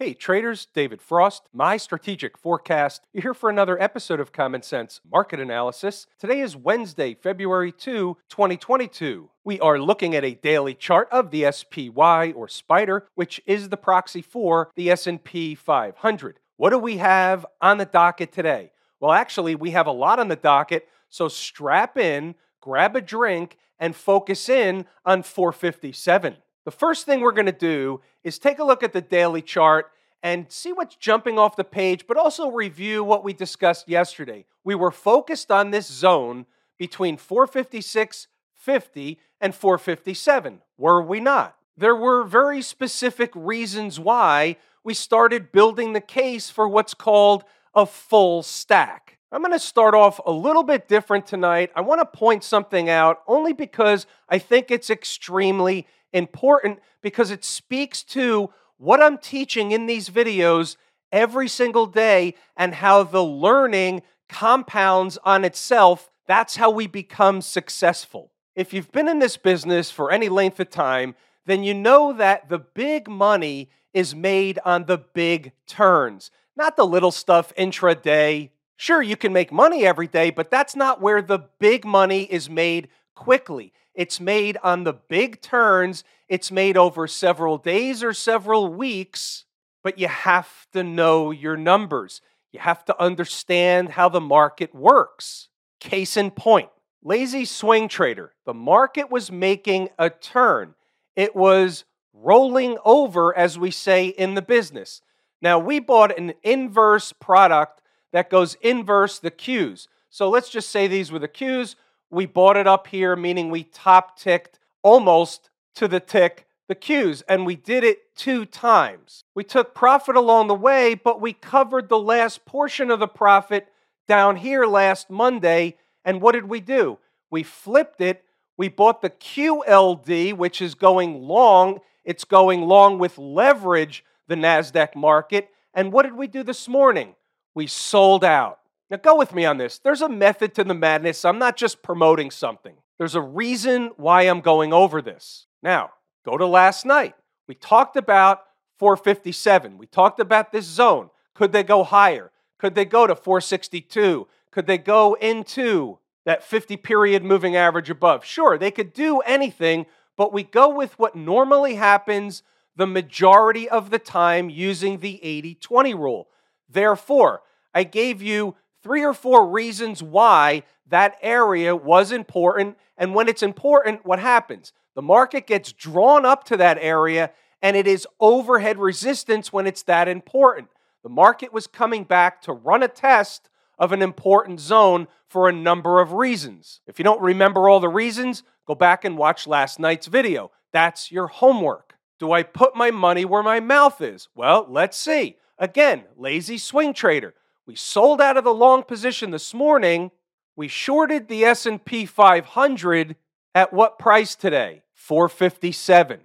Hey traders, David Frost, my strategic forecast. You're here for another episode of Common Sense Market Analysis. Today is Wednesday, February 2, 2022. We are looking at a daily chart of the SPY or Spider, which is the proxy for the S&P 500. What do we have on the docket today? Well, actually, we have a lot on the docket, so strap in, grab a drink, and focus in on 457. The first thing we're going to do is take a look at the daily chart and see what's jumping off the page, but also review what we discussed yesterday. We were focused on this zone between 456.50 and 457, were we not? There were very specific reasons why we started building the case for what's called a full stack. I'm going to start off a little bit different tonight. I want to point something out only because I think it's extremely important because it speaks to what I'm teaching in these videos every single day and how the learning compounds on itself. That's how we become successful. If you've been in this business for any length of time, then you know that the big money is made on the big turns, not the little stuff intraday. Sure, you can make money every day, but that's not where the big money is made quickly. It's made on the big turns, it's made over several days or several weeks, but you have to know your numbers. You have to understand how the market works. Case in point lazy swing trader. The market was making a turn, it was rolling over, as we say in the business. Now, we bought an inverse product that goes inverse the cues. So let's just say these were the cues we bought it up here, meaning we top ticked almost to the tick the cues, and we did it two times. We took profit along the way, but we covered the last portion of the profit down here last Monday. And what did we do? We flipped it. We bought the QLD, which is going long. It's going long with leverage, the NASDAQ market. And what did we do this morning? We sold out. Now, go with me on this. There's a method to the madness. I'm not just promoting something, there's a reason why I'm going over this. Now, go to last night. We talked about 457. We talked about this zone. Could they go higher? Could they go to 462? Could they go into that 50 period moving average above? Sure, they could do anything, but we go with what normally happens the majority of the time using the 80 20 rule. Therefore, I gave you three or four reasons why that area was important. And when it's important, what happens? The market gets drawn up to that area, and it is overhead resistance when it's that important. The market was coming back to run a test of an important zone for a number of reasons. If you don't remember all the reasons, go back and watch last night's video. That's your homework. Do I put my money where my mouth is? Well, let's see. Again, lazy swing trader. We sold out of the long position this morning. We shorted the S&P 500 at what price today? 457.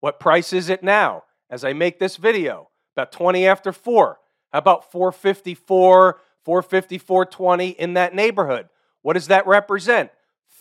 What price is it now as I make this video? About 20 after 4. How about 454, 454.20 in that neighborhood? What does that represent?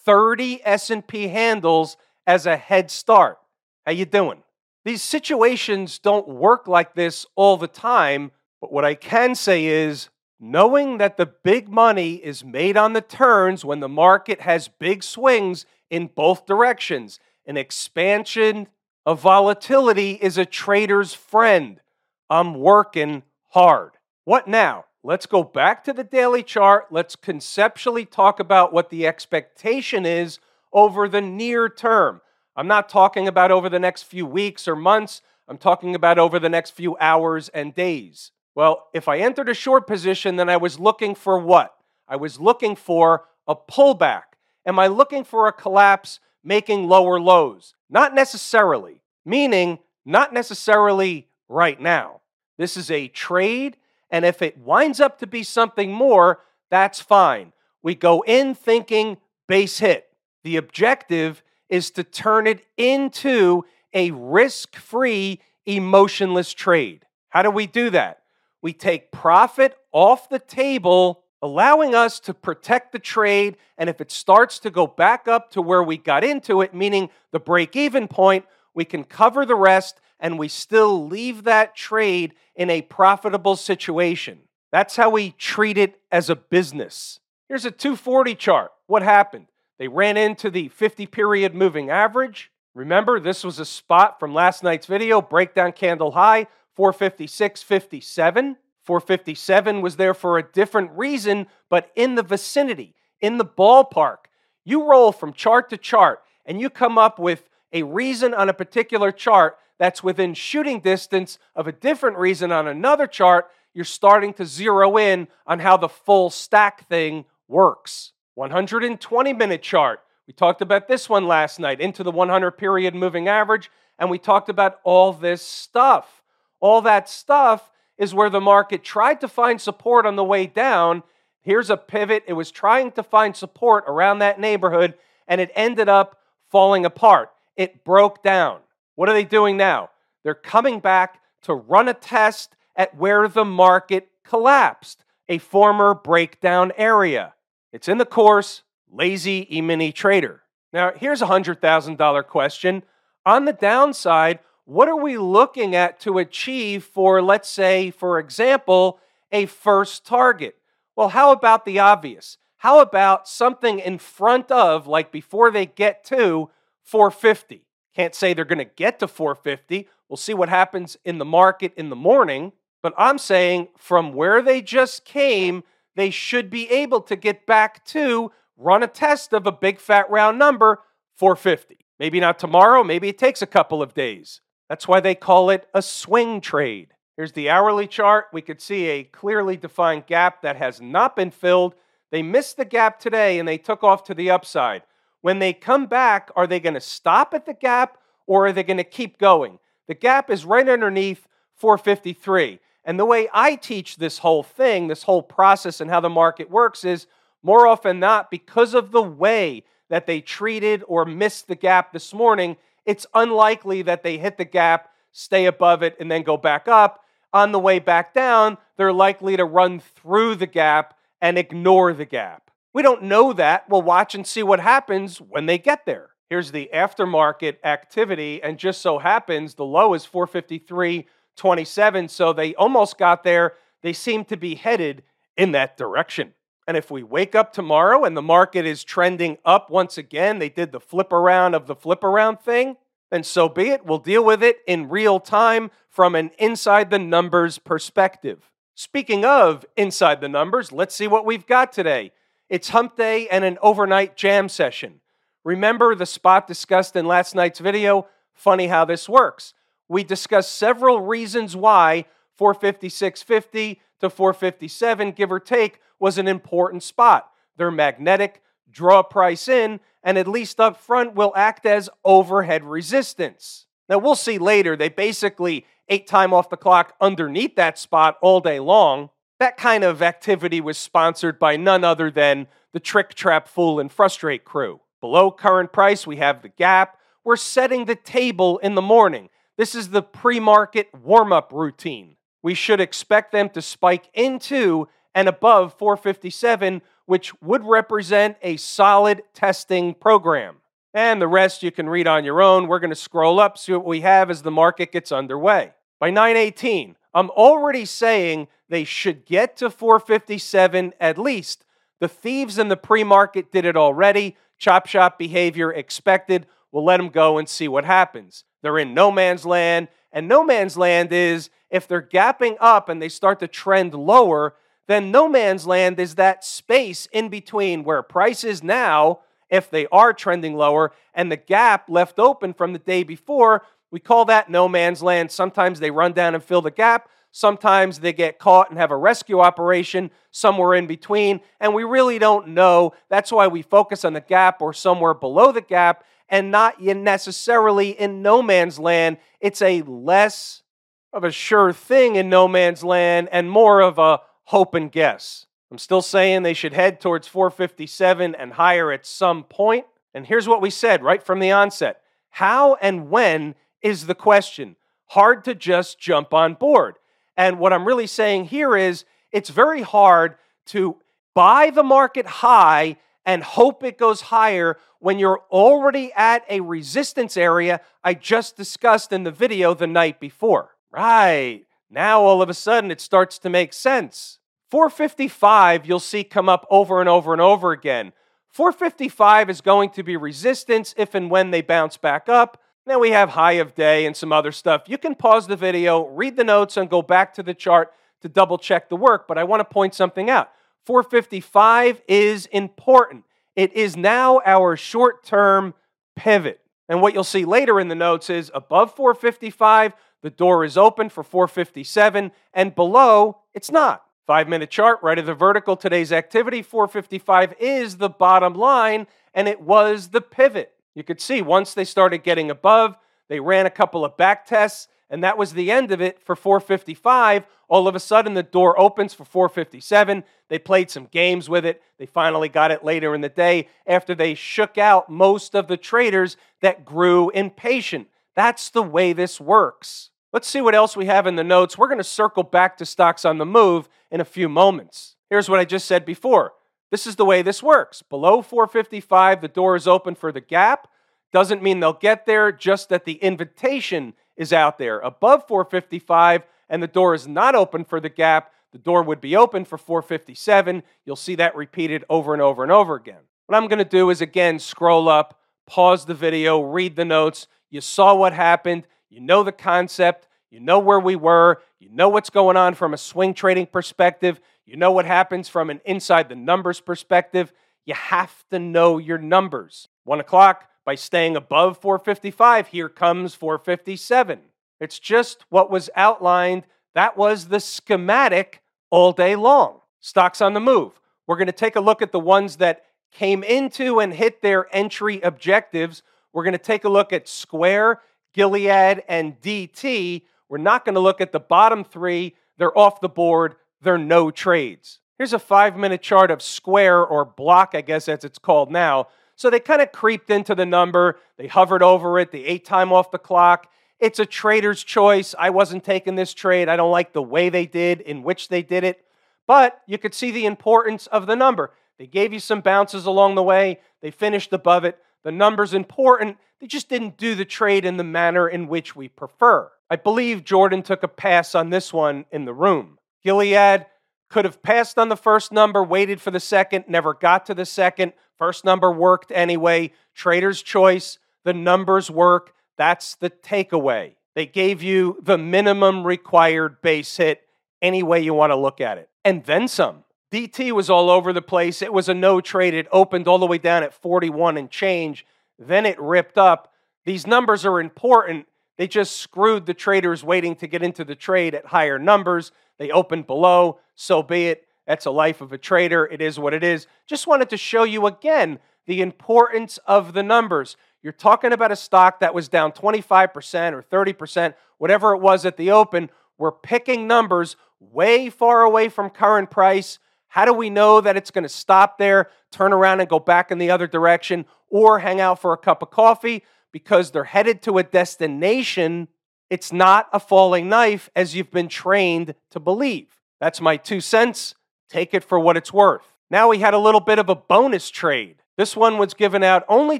30 S&P handles as a head start. How you doing? These situations don't work like this all the time, but what I can say is knowing that the big money is made on the turns when the market has big swings in both directions. An expansion of volatility is a trader's friend. I'm working hard. What now? Let's go back to the daily chart. Let's conceptually talk about what the expectation is over the near term. I'm not talking about over the next few weeks or months. I'm talking about over the next few hours and days. Well, if I entered a short position, then I was looking for what? I was looking for a pullback. Am I looking for a collapse making lower lows? Not necessarily, meaning not necessarily right now. This is a trade, and if it winds up to be something more, that's fine. We go in thinking base hit. The objective is to turn it into a risk free, emotionless trade. How do we do that? We take profit off the table, allowing us to protect the trade. And if it starts to go back up to where we got into it, meaning the break even point, we can cover the rest and we still leave that trade in a profitable situation. That's how we treat it as a business. Here's a 240 chart. What happened? They ran into the 50 period moving average. Remember, this was a spot from last night's video, breakdown candle high, 456.57. 457 was there for a different reason, but in the vicinity, in the ballpark. You roll from chart to chart and you come up with a reason on a particular chart that's within shooting distance of a different reason on another chart, you're starting to zero in on how the full stack thing works. 120 minute chart. We talked about this one last night into the 100 period moving average, and we talked about all this stuff. All that stuff is where the market tried to find support on the way down. Here's a pivot. It was trying to find support around that neighborhood, and it ended up falling apart. It broke down. What are they doing now? They're coming back to run a test at where the market collapsed, a former breakdown area. It's in the course, Lazy E-mini Trader. Now, here's a $100,000 question. On the downside, what are we looking at to achieve for, let's say, for example, a first target? Well, how about the obvious? How about something in front of, like before they get to 450? Can't say they're going to get to 450. We'll see what happens in the market in the morning. But I'm saying from where they just came, they should be able to get back to run a test of a big fat round number, 450. Maybe not tomorrow, maybe it takes a couple of days. That's why they call it a swing trade. Here's the hourly chart. We could see a clearly defined gap that has not been filled. They missed the gap today and they took off to the upside. When they come back, are they going to stop at the gap or are they going to keep going? The gap is right underneath 453. And the way I teach this whole thing, this whole process, and how the market works is more often not because of the way that they treated or missed the gap this morning, it's unlikely that they hit the gap, stay above it, and then go back up. On the way back down, they're likely to run through the gap and ignore the gap. We don't know that. We'll watch and see what happens when they get there. Here's the aftermarket activity, and just so happens the low is 453.27, so they almost got there. They seem to be headed in that direction. And if we wake up tomorrow and the market is trending up once again, they did the flip around of the flip around thing, then so be it. We'll deal with it in real time from an inside the numbers perspective. Speaking of inside the numbers, let's see what we've got today. It's hump day and an overnight jam session. Remember the spot discussed in last night's video? Funny how this works. We discussed several reasons why 456.50 to 457, give or take, was an important spot. They're magnetic, draw price in, and at least up front will act as overhead resistance. Now, we'll see later, they basically ate time off the clock underneath that spot all day long. That kind of activity was sponsored by none other than the Trick, Trap, Fool, and Frustrate crew. Below current price, we have the gap. We're setting the table in the morning. This is the pre market warm up routine. We should expect them to spike into and above 457, which would represent a solid testing program. And the rest you can read on your own. We're going to scroll up, see what we have as the market gets underway. By 918, I'm already saying they should get to 457 at least. The thieves in the pre market did it already. Chop shop behavior expected. We'll let them go and see what happens. They're in no man's land, and no man's land is if they're gapping up and they start to trend lower, then no man's land is that space in between where price is now, if they are trending lower, and the gap left open from the day before. We call that no man's land. Sometimes they run down and fill the gap. Sometimes they get caught and have a rescue operation somewhere in between, and we really don't know. That's why we focus on the gap or somewhere below the gap and not necessarily in no man's land. It's a less of a sure thing in no man's land and more of a hope and guess. I'm still saying they should head towards 457 and higher at some point. And here's what we said right from the onset How and when is the question? Hard to just jump on board. And what I'm really saying here is it's very hard to buy the market high and hope it goes higher when you're already at a resistance area I just discussed in the video the night before. Right. Now all of a sudden it starts to make sense. 455 you'll see come up over and over and over again. 455 is going to be resistance if and when they bounce back up. Then we have high of day and some other stuff. You can pause the video, read the notes, and go back to the chart to double check the work. But I want to point something out. 455 is important. It is now our short term pivot. And what you'll see later in the notes is above 455, the door is open for 457, and below, it's not. Five minute chart, right of the vertical, today's activity, 455 is the bottom line, and it was the pivot. You could see once they started getting above, they ran a couple of back tests, and that was the end of it for 455. All of a sudden, the door opens for 457. They played some games with it. They finally got it later in the day after they shook out most of the traders that grew impatient. That's the way this works. Let's see what else we have in the notes. We're going to circle back to stocks on the move in a few moments. Here's what I just said before. This is the way this works. Below 455, the door is open for the gap. Doesn't mean they'll get there, just that the invitation is out there. Above 455 and the door is not open for the gap, the door would be open for 457. You'll see that repeated over and over and over again. What I'm going to do is again scroll up, pause the video, read the notes. You saw what happened. You know the concept. You know where we were. You know what's going on from a swing trading perspective. You know what happens from an inside the numbers perspective. You have to know your numbers. One o'clock, by staying above 455, here comes 457. It's just what was outlined. That was the schematic all day long. Stocks on the move. We're going to take a look at the ones that came into and hit their entry objectives. We're going to take a look at Square Gilead, and DT. We're not going to look at the bottom three. They're off the board. They're no trades. Here's a five minute chart of square or block, I guess as it's called now. So they kind of creeped into the number. They hovered over it. The ate time off the clock. It's a trader's choice. I wasn't taking this trade. I don't like the way they did, in which they did it. But you could see the importance of the number. They gave you some bounces along the way. They finished above it. The number's important. They just didn't do the trade in the manner in which we prefer. I believe Jordan took a pass on this one in the room. Gilead could have passed on the first number, waited for the second, never got to the second. First number worked anyway. Trader's choice. The numbers work. That's the takeaway. They gave you the minimum required base hit any way you want to look at it. And then some. DT was all over the place. It was a no trade. It opened all the way down at 41 and change. Then it ripped up. These numbers are important. They just screwed the traders waiting to get into the trade at higher numbers. They opened below. So be it. That's a life of a trader. It is what it is. Just wanted to show you again the importance of the numbers. You're talking about a stock that was down 25% or 30%, whatever it was at the open. We're picking numbers way far away from current price how do we know that it's going to stop there, turn around and go back in the other direction, or hang out for a cup of coffee? Because they're headed to a destination. It's not a falling knife as you've been trained to believe. That's my two cents. Take it for what it's worth. Now we had a little bit of a bonus trade. This one was given out only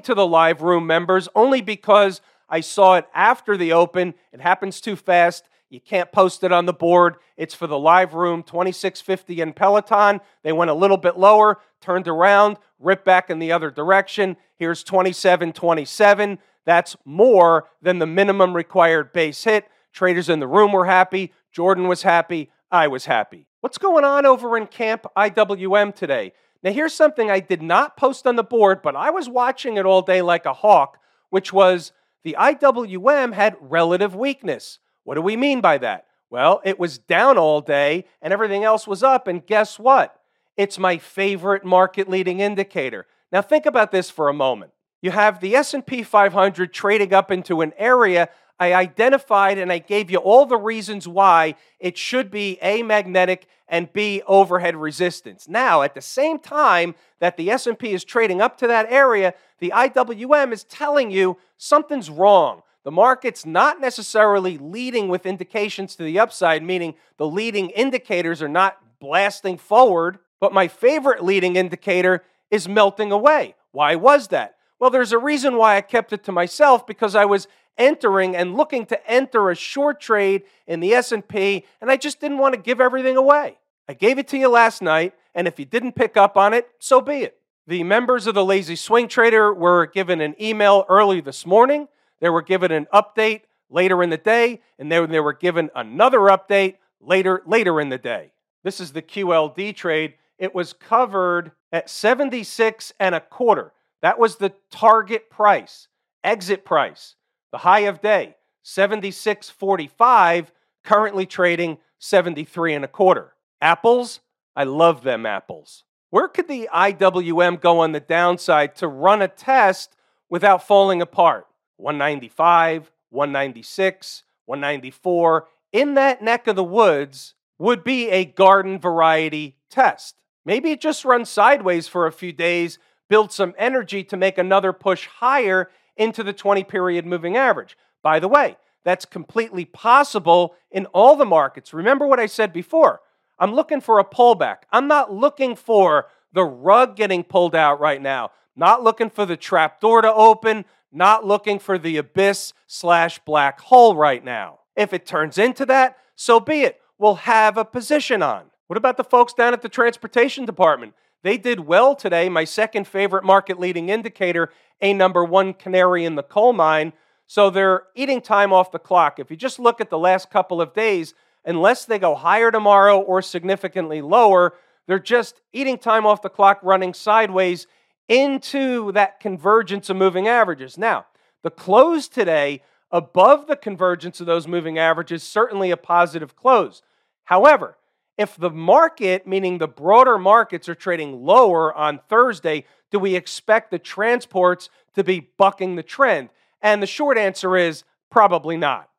to the live room members, only because I saw it after the open. It happens too fast. You can't post it on the board. It's for the live room, 2650 in Peloton. They went a little bit lower, turned around, ripped back in the other direction. Here's 2727. That's more than the minimum required base hit. Traders in the room were happy. Jordan was happy. I was happy. What's going on over in Camp IWM today? Now, here's something I did not post on the board, but I was watching it all day like a hawk, which was the IWM had relative weakness. What do we mean by that? Well, it was down all day and everything else was up. And guess what? It's my favorite market leading indicator. Now think about this for a moment. You have the S&P 500 trading up into an area I identified and I gave you all the reasons why it should be A magnetic and B overhead resistance. Now, at the same time that the S&P is trading up to that area, the IWM is telling you something's wrong. The market's not necessarily leading with indications to the upside, meaning the leading indicators are not blasting forward. But my favorite leading indicator is melting away. Why was that? Well, there's a reason why I kept it to myself because I was entering and looking to enter a short trade in the S&P and I just didn't want to give everything away. I gave it to you last night and if you didn't pick up on it, so be it. The members of the Lazy Swing Trader were given an email early this morning. They were given an update later in the day and then they were given another update later later in the day. This is the QLD trade. It was covered at 76 and a quarter. That was the target price, exit price. The high of day, 76.45, currently trading 73 and a quarter. Apples, I love them apples. Where could the IWM go on the downside to run a test without falling apart? 195, 196, 194, in that neck of the woods would be a garden variety test. Maybe it just runs sideways for a few days, build some energy to make another push higher into the 20 period moving average. By the way, that's completely possible in all the markets. Remember what I said before. I'm looking for a pullback. I'm not looking for the rug getting pulled out right now. Not looking for the trap door to open. Not looking for the abyss slash black hole right now. If it turns into that, so be it. We'll have a position on. What about the folks down at the transportation department? They did well today. My second favorite market leading indicator, a number one canary in the coal mine. So they're eating time off the clock. If you just look at the last couple of days, unless they go higher tomorrow or significantly lower, they're just eating time off the clock, running sideways into that convergence of moving averages. Now, the close today above the convergence of those moving averages, certainly a positive close. However, if the market, meaning the broader markets, are trading lower on Thursday, do we expect the transports to be bucking the trend? And the short answer is probably not.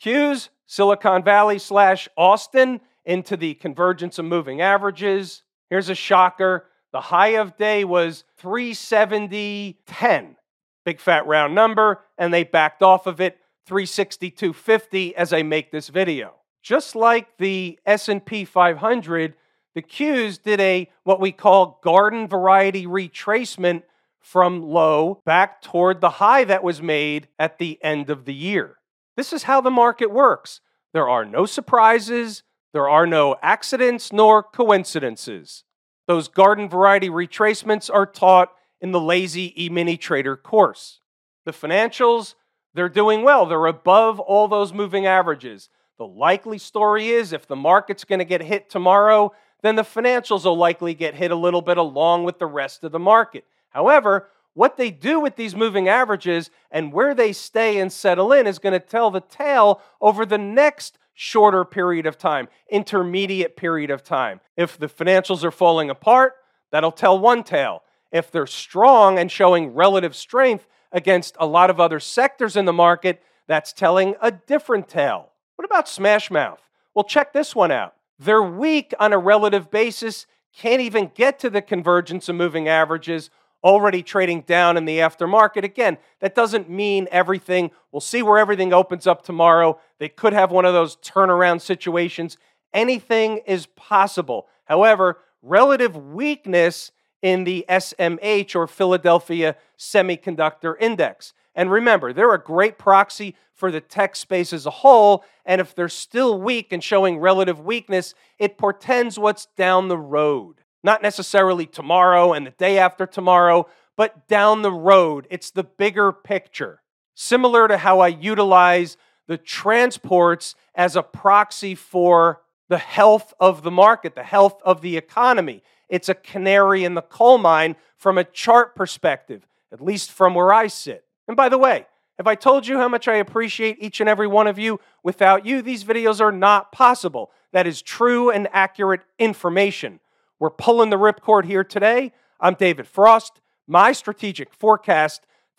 Q's, Silicon Valley slash Austin into the convergence of moving averages. Here's a shocker. The high of day was 370.10 big fat round number, and they backed off of it 362.50 as I make this video. Just like the S&P 500, the Qs did a what we call garden variety retracement from low back toward the high that was made at the end of the year. This is how the market works. There are no surprises, there are no accidents nor coincidences. Those garden variety retracements are taught in the lazy e-mini trader course. The financials, they're doing well. They're above all those moving averages. The likely story is if the market's going to get hit tomorrow, then the financials will likely get hit a little bit along with the rest of the market. However, what they do with these moving averages and where they stay and settle in is going to tell the tale over the next shorter period of time, intermediate period of time. If the financials are falling apart, that'll tell one tale if they're strong and showing relative strength against a lot of other sectors in the market, that's telling a different tale. What about Smashmouth? Well, check this one out. They're weak on a relative basis, can't even get to the convergence of moving averages, already trading down in the aftermarket. Again, that doesn't mean everything. We'll see where everything opens up tomorrow. They could have one of those turnaround situations. Anything is possible. However, relative weakness in the SMH or Philadelphia Semiconductor Index. And remember, they're a great proxy for the tech space as a whole. And if they're still weak and showing relative weakness, it portends what's down the road. Not necessarily tomorrow and the day after tomorrow, but down the road. It's the bigger picture. Similar to how I utilize the transports as a proxy for the health of the market, the health of the economy. It's a canary in the coal mine from a chart perspective, at least from where I sit. And by the way, have I told you how much I appreciate each and every one of you? Without you, these videos are not possible. That is true and accurate information. We're pulling the ripcord here today. I'm David Frost, my strategic forecast.